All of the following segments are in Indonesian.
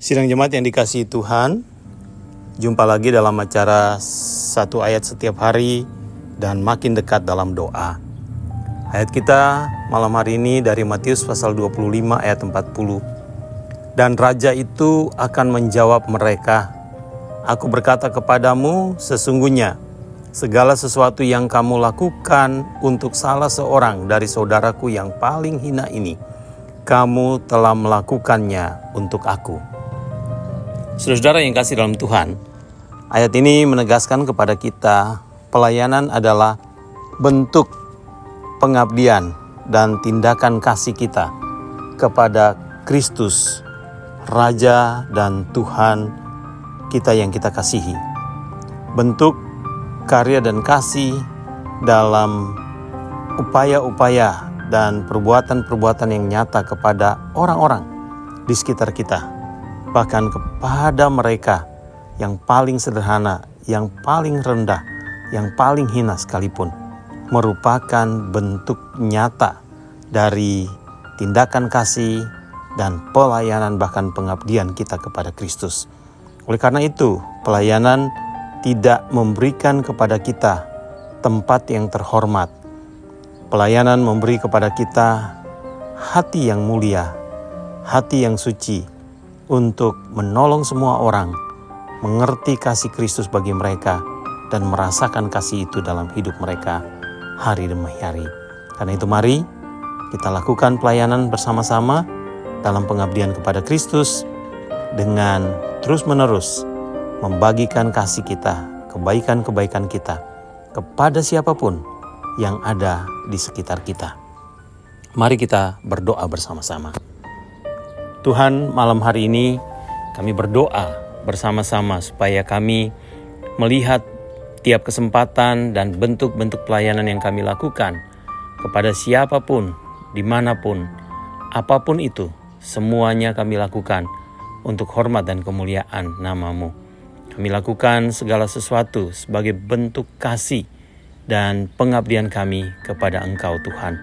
Sidang jemaat yang dikasihi Tuhan, jumpa lagi dalam acara satu ayat setiap hari dan makin dekat dalam doa. Ayat kita malam hari ini dari Matius pasal 25 ayat 40. Dan raja itu akan menjawab mereka, Aku berkata kepadamu, sesungguhnya segala sesuatu yang kamu lakukan untuk salah seorang dari saudaraku yang paling hina ini, kamu telah melakukannya untuk aku. Saudara yang kasih dalam Tuhan, ayat ini menegaskan kepada kita pelayanan adalah bentuk pengabdian dan tindakan kasih kita kepada Kristus, Raja dan Tuhan kita yang kita kasihi. Bentuk karya dan kasih dalam upaya-upaya dan perbuatan-perbuatan yang nyata kepada orang-orang di sekitar kita, bahkan kepada mereka yang paling sederhana, yang paling rendah, yang paling hina sekalipun, merupakan bentuk nyata dari tindakan kasih dan pelayanan, bahkan pengabdian kita kepada Kristus. Oleh karena itu, pelayanan tidak memberikan kepada kita tempat yang terhormat. Pelayanan memberi kepada kita hati yang mulia, hati yang suci untuk menolong semua orang mengerti kasih Kristus bagi mereka dan merasakan kasih itu dalam hidup mereka hari demi hari. Karena itu mari kita lakukan pelayanan bersama-sama dalam pengabdian kepada Kristus dengan terus-menerus membagikan kasih kita, kebaikan-kebaikan kita kepada siapa pun yang ada di sekitar kita. Mari kita berdoa bersama-sama. Tuhan, malam hari ini kami berdoa bersama-sama supaya kami melihat tiap kesempatan dan bentuk-bentuk pelayanan yang kami lakukan kepada siapa pun, di mana pun, apa pun itu, semuanya kami lakukan untuk hormat dan kemuliaan namamu. Kami lakukan segala sesuatu sebagai bentuk kasih dan pengabdian kami kepada Engkau Tuhan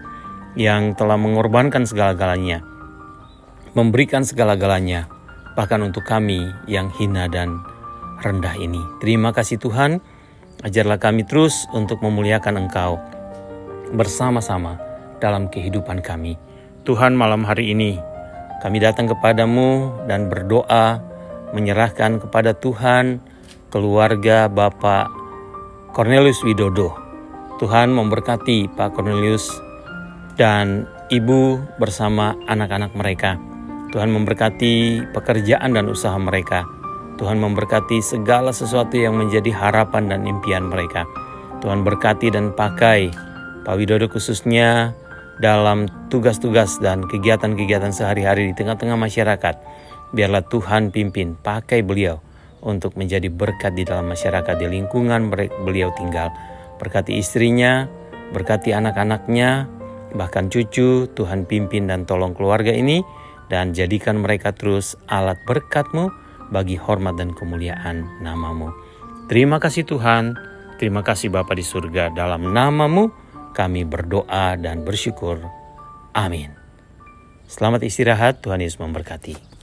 yang telah mengorbankan segala-galanya, memberikan segala-galanya, bahkan untuk kami yang hina dan rendah ini. Terima kasih Tuhan, ajarlah kami terus untuk memuliakan Engkau bersama-sama dalam kehidupan kami. Tuhan malam hari ini kami datang kepadamu dan berdoa menyerahkan kepada Tuhan keluarga Bapak Cornelius Widodo. Tuhan memberkati Pak Cornelius dan ibu bersama anak-anak mereka. Tuhan memberkati pekerjaan dan usaha mereka. Tuhan memberkati segala sesuatu yang menjadi harapan dan impian mereka. Tuhan berkati dan pakai Pak Widodo khususnya dalam tugas-tugas dan kegiatan-kegiatan sehari-hari di tengah-tengah masyarakat. Biarlah Tuhan pimpin, pakai beliau untuk menjadi berkat di dalam masyarakat di lingkungan beliau tinggal. Berkati istrinya, berkati anak-anaknya, bahkan cucu, Tuhan pimpin dan tolong keluarga ini dan jadikan mereka terus alat berkatmu bagi hormat dan kemuliaan namamu. Terima kasih Tuhan, terima kasih Bapa di surga dalam namamu kami berdoa dan bersyukur. Amin. Selamat istirahat, Tuhan Yesus memberkati.